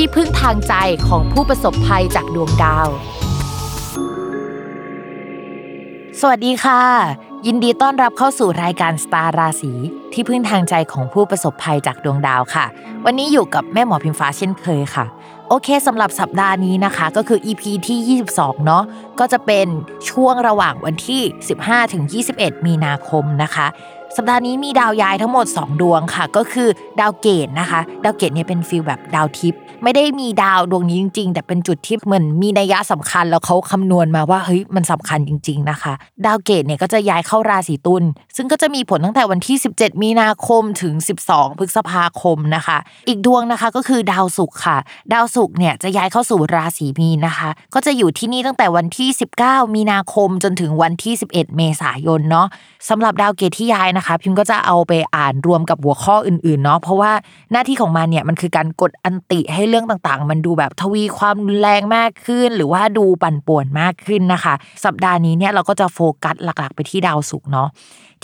ที่พึ่งทางใจของผู้ประสบภัยจากดวงดาว สวัสดีค่ะ ยินดีต้อนรับเข้าสู่รายการสตาร์ราศีที่พึ่งทางใจของผู้ประสบภัยจากดวงดาวค่ะ วันนี้อยู่กับแม่หมอพิมฟ้าเช่นเคยค่ะ โอเคสำหรับสัปดาห์นี้นะคะก็คือ EP ที่ 22 เนาะก็จะเป็นช่วงระหว่างวันที่ 15ถึง21 มีนาคมนะคะสัปดาห์นี้มีดาวย้ายทั้งหมด 2 ดวงค่ะ ก็คือดาวเกตุนะคะ ดาวเกตุเนี่ยเป็น feel แบบดาวทิพย์ ไม่ได้มีดาวดวงนี้จริง ๆ แต่เป็นจุดที่เหมือนมีนัยยะสำคัญแล้วเขาคำนวณมาว่าเฮ้ยมันสำคัญจริง ๆนะคะ ดาวเกตุเนี่ยก็จะย้ายเข้าราศีตุลซึ่งก็จะมีผลตั้งแต่วันที่ 17 มีนาคมถึง 12 พฤษภาคมนะคะ อีกดวงนะคะก็คือดาวศุกร์ค่ะ ดาวศุกร์เนี่ยจะย้ายเข้าสู่ราศีมีนนะคะ ก็จะอยู่ที่นี่ตั้งแต่วันที่ 19 มีนาคมจนถึงวันที่ 11 เมษายนเนาะสำหรับดาวเกตที่ย้ายนะคะ พิมก็จะเอาไปอ่านรวมกับหัวข้ออื่นๆเนาะเพราะว่าหน้าที่ของมันเนี่ยมันคือการกดอันติให้เรื่องต่างๆ มันดูแบบทวีความรุนแรงมากขึ้น หรือว่าดูปั่นป่วนมากขึ้นนะคะ สัปดาห์นี้เนี่ยเราก็จะโฟกัสหลักๆ ไปที่ดาวศุกร์เนาะ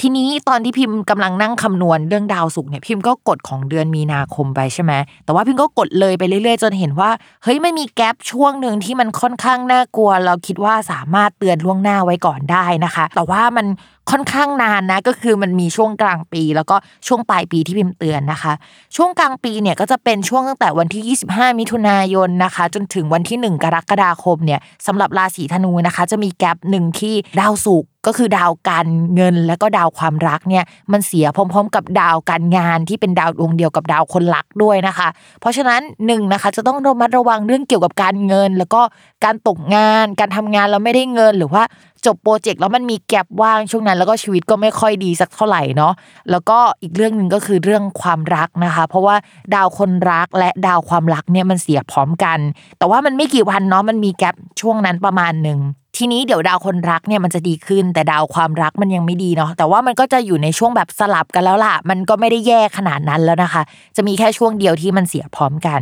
ทีนี้ตอนที่พิมพ์กำลังนั่งคำนวณเรื่องดาวศุกร์เนี่ยพิมก็กดของเดือนมีนาคมไปใช่ไหมแต่ว่าพิมก็กดเลยไปเรื่อยๆ จนเห็นว่าเฮ้ยไม่มีแกลบช่วงหนึ่งที่มันค่อนข้างน่ากลัว เราคิดว่าสามารถเตือนล่วงหน้าไว้ก่อนได้นะคะ แต่ว่ามัน ค่อนข้างนานนะก็คือมันมีช่วงกลางปี แล้วก็ช่วงปลายปีที่พิมพ์เตือนนะคะ ช่วงกลางปีเนี่ยก็จะเป็นช่วงตั้งแต่วันที่ 25 มิถุนายนนะคะ จนถึงวันที่ 1 กรกฎาคมเนี่ยสำหรับราศีธนูนะคะ จะมีแกลบหนึ่งที่ดาวศุกร์ ก็คือดาวการเงินและก็ดาวความรักเนี่ยมันเสียพร้อม ๆ กับดาวการงานที่เป็นดาวดวงเดียวกับดาวคนรักด้วยนะคะ เพราะฉะนั้นหนึ่งนะคะจะต้องระมัดระวังเรื่องเกี่ยวกับการเงิน แล้วก็การตกงาน การทำงานแล้วไม่ได้เงินหรือว่าจบโปรเจกต์แล้วมันมีแกลบว่างช่วงนั้น แล้วก็ชีวิตก็ไม่ค่อยดีสักเท่าไหร่เนาะแล้วก็อีกเรื่องหนึ่งก็คือเรื่องความรักนะคะ เพราะว่าดาวคนรักและดาวความรักเนี่ยมันเสียพร้อมกัน แต่ว่ามันไม่กี่วันเนาะมันมีแกลบช่วงนั้นประมาณหนึ่ง ทีนี้เดี๋ยวดาวคนรักเนี่ยมันจะดีขึ้น แต่ดาวความรักมันยังไม่ดีเนาะแต่ว่ามันก็จะอยู่ในช่วงแบบสลับกันแล้วล่ะ มันก็ไม่ได้แย่ขนาดนั้นแล้วนะคะ จะมีแค่ช่วงเดียวที่มันเสียพร้อมกัน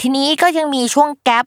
ทีนี้ก็ยังมีช่วงแกลบ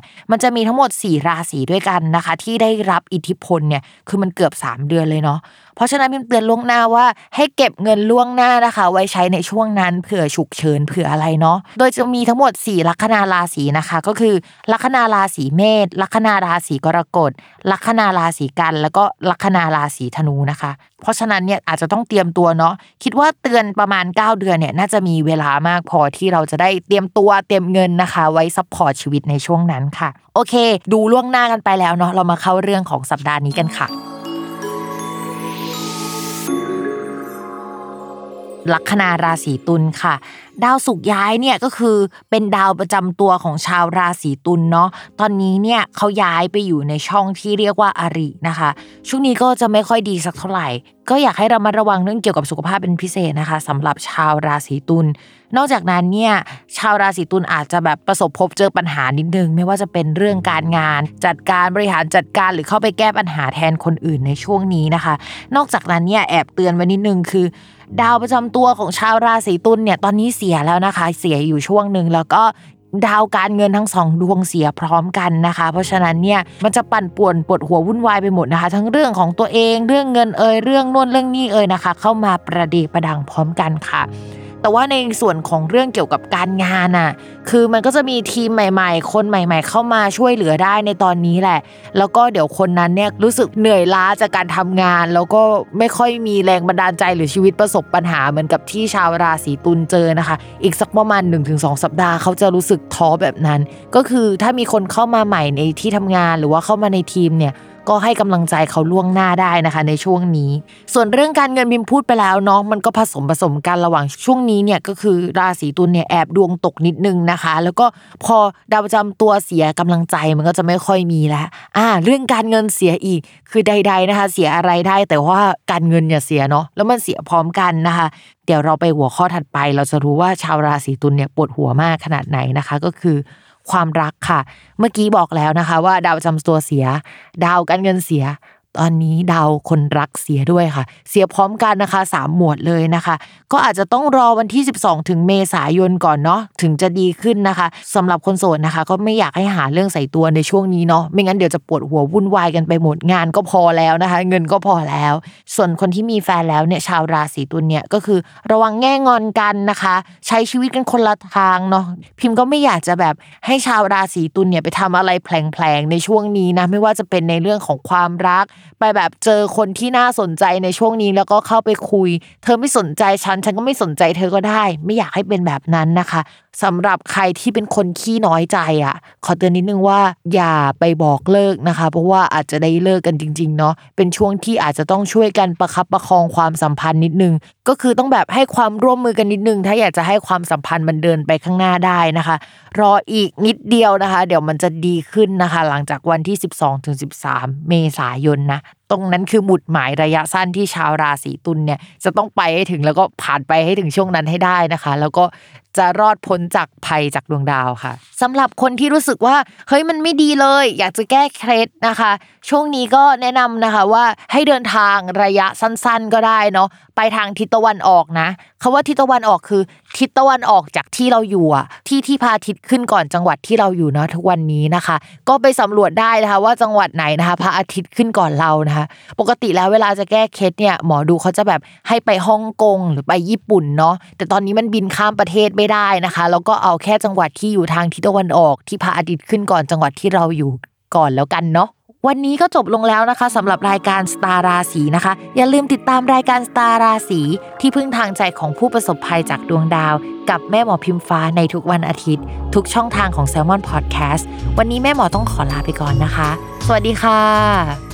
มันจะมีทั้งหมด 4 ราศีด้วยกันนะคะ ที่ได้รับอิทธิพลเนี่ยคือมันเกือบ 3 เดือนเลยเนาะ ราะฉะนั้นพิมเตือนล่วงหน้าว่าให้เก็บเงินล่วงหน้านะคะ ไว้ใช้ในช่วงนั้นเผื่อฉุกเฉินเผื่ออะไรเนาะโดยจะมีทั้งหมด 4 ลัคนาราศีนะคะ ก็คือ ลัคนาราศีเมษลัคนาราศีกรกฎลัคนาราศีกันย์ แล้วก็ลัคนาราศีธนูนะคะ เพราะฉะนั้นเนี่ยอาจจะต้องเตรียมตัวเนาะคิดว่าเตือนประมาณ 9 เดือนเนี่ยน่าจะมีเวลามากพอที่เราจะได้เตรียมตัวเตรียมเงินนะคะ ไว้ support ชีวิตในช่วงนั้นค่ะ โอเค ดูล่วงหน้ากันไปแล้วเนาะเรามาเข้าเรื่องของสัปดาห์นี้กันค่ะ ลัคนาราศีตุลค่ะ ดาวศุกย้ายเนี่ยก็คือเป็นดาวประจำตัวของชาวราศีตุลเนาะตอนนี้เนี่ยเขาย้ายไปอยู่ในช่องที่เรียกว่าอารินะคะ ช่วงนี้ก็จะไม่ค่อยดีสักเท่าไหร่ ก็อยากให้เรามาระวังเรื่องเกี่ยวกับสุขภาพเป็นพิเศษนะคะสำหรับชาวราศีตุลนอกจากนั้นเนี่ยชาวราศีตุลอาจจะแบบประสบพบเจอปัญหานิดนึง ไม่ว่าจะเป็นเรื่องการงาน จัดการบริหารจัดการหรือเข้าไปแก้ปัญหาแทนคนอื่นในช่วงนี้นะคะ นอกจากนั้นเนี่ยแอบเตือนไว้นิดนึงคือ ดาวประจำตัวของชาวราศีตุลเนี่ยตอนนี้เสียแล้วนะคะ เสียอยู่ช่วงหนึ่งแล้วก็ดาวการเงินทั้งสองดวงเสียพร้อมกันนะคะ เพราะฉะนั้นเนี่ยมันจะปั่นป่วนปวดหัววุ่นวายไปหมดนะคะ ทั้งเรื่องของตัวเองเรื่องเงินเอ่ยเรื่องน่นเรื่องนี้เอ่ยนะคะ เข้ามาประเดประดังพร้อมกันค่ะ แต่ว่าในส่วนของเรื่องเกี่ยวกับการงานอะ คือมันก็จะมีทีมใหม่ ๆ คนใหม่ ๆ เข้ามาช่วยเหลือได้ในตอนนี้แหละ แล้วก็เดี๋ยวคนนั้นเนี่ยรู้สึกเหนื่อยล้าจากการทำงาน แล้วก็ไม่ค่อยมีแรงบันดาลใจหรือชีวิตประสบปัญหาเหมือนกับที่ชาวราศีตุลเจอนะคะ อีกสักประมาณ 1-2 สัปดาห์เขาจะรู้สึกท้อแบบนั้น ก็คือถ้ามีคนเข้ามาใหม่ในที่ทำงานหรือว่าเข้ามาในทีมเนี่ย ก็ให้กำลังใจเขาล่วงหน้าได้นะคะในช่วงนี้ ส่วนเรื่องการเงินบิมพูดไปแล้วเนาะมันก็ผสมผสมกันระหว่างช่วงนี้เนี่ยก็คือราศีตุลเนี่ยแอบดวงตกนิดนึงนะคะ แล้วก็พอดาวประจำตัวเสียกำลังใจมันก็จะไม่ค่อยมีแล้วอ่า เรื่องการเงินเสียอีก คือใด ๆนะคะ เสียอะไรได้ แต่ว่าการเงินอย่าเสียเนาะแล้วมันเสียพร้อมกันนะคะ เดี๋ยวเราไปหัวข้อถัดไป เราจะรู้ว่าชาวราศีตุลเนี่ยปวดหัวมากขนาดไหนนะคะ ก็คือ ความรักค่ะ เมื่อกี้บอกแล้วนะคะ ว่าดาวจำตัวเสีย ดาวการเงินเสีย ตอนนี้ดาวคนรักเสียด้วยค่ะ เสียพร้อมกันนะคะสามหมวดเลยนะคะ ก็อาจจะต้องรอวันที่ 12 ถึงเมษายนก่อนเนาะถึงจะดีขึ้นนะคะสำหรับคนโสดนะคะ ก็ไม่อยากให้หาเรื่องใส่ตัวในช่วงนี้เนาะไม่งั้นเดี๋ยวจะปวดหัววุ่นวายกันไปหมดงานก็พอแล้วนะคะ เงินก็พอแล้ว ส่วนคนที่มีแฟนแล้วเนี่ยชาวราศีตุลเนี่ยก็คือระวังแง่งอนกันนะคะ ใช้ชีวิตกันคนละทางเนาะพิมพ์ก็ไม่อยากจะแบบให้ชาวราศีตุลเนี่ยไปทำอะไรแผลงๆในช่วงนี้นะไม่ว่าจะเป็นในเรื่องของความรักไปแบบเจอคนที่น่าสนใจในช่วงนี้แล้วก็เข้าไปคุย เธอไม่สนใจฉัน ฉันก็ไม่สนใจเธอก็ได้ ไม่อยากให้เป็นแบบนั้นนะคะสำหรับใครที่เป็นคนขี้น้อยใจอะ ขอเตือนนิดนึงว่าอย่าไปบอกเลิกนะคะ เพราะว่าอาจจะได้เลิกกันจริง ๆ เนาะเป็นช่วงที่อาจจะต้องช่วยกันประคับประคองความสัมพันธ์นิดนึงก็คือต้องแบบให้ความร่วมมือกันนิดนึง ถ้าอยากจะให้ความสัมพันธ์มันเดินไปข้างหน้าได้นะคะ รออีกนิดเดียวนะคะ เดี๋ยวมันจะดีขึ้นนะคะ หลังจากวันที่ 12ถึง13 เมษายนนะ ตรงนั้นคือหมุดหมายระยะสั้นที่ชาวราศีตุลเนี่ยจะต้องไปให้ถึงแล้วก็ผ่านไปให้ถึงช่วงนั้นให้ได้นะคะ แล้วก็จะรอดพ้นจากภัยจากดวงดาวค่ะสำหรับคนที่รู้สึกว่าเฮ้ยมันไม่ดีเลย อยากจะแก้เคล็ดนะคะ ช่วงนี้ก็แนะนำนะคะว่าให้เดินทางระยะสั้นๆก็ได้เนาะไปทางทิศตะวันออกนะคาว่าทิศตะวันออกคือ ทิศตะวันออกจากที่เราอยู่อะที่ที่พาทิศขึ้นก่อนจังหวัดที่เราอยู่เนาะทุกวันนี้นะคะ ก็ไปสำรวจได้นะคะ ว่าจังหวัดไหนนะคะพระอาทิตย์ขึ้นก่อนเรานะคะปกติแล้วเวลาจะแก้เคล็ดเนี่ยหมอดูเขาจะแบบให้ไปฮ่องกงหรือไปญี่ปุ่นเนาะแต่ตอนนี้มันบินข้ามประเทศไม่ได้นะคะ แล้วก็เอาแค่จังหวัดที่อยู่ทางทิศตะวันออก ที่พระอาทิตย์ขึ้นก่อนจังหวัดที่เราอยู่ก่อนแล้วกันเนาะวันนี้ก็จบลงแล้วนะคะสำหรับรายการสตาราศีนะคะ อย่าลืมติดตามรายการสตาราศีที่พึ่งทางใจของผู้ประสบภัยจากดวงดาว กับแม่หมอพิมฟ้าในทุกวันอาทิตย์ ทุกช่องทางของ s ซ l m o n Podcast วันนี้แม่หมอต้องขอลาไปก่อนนะคะ สวัสดีค่ะ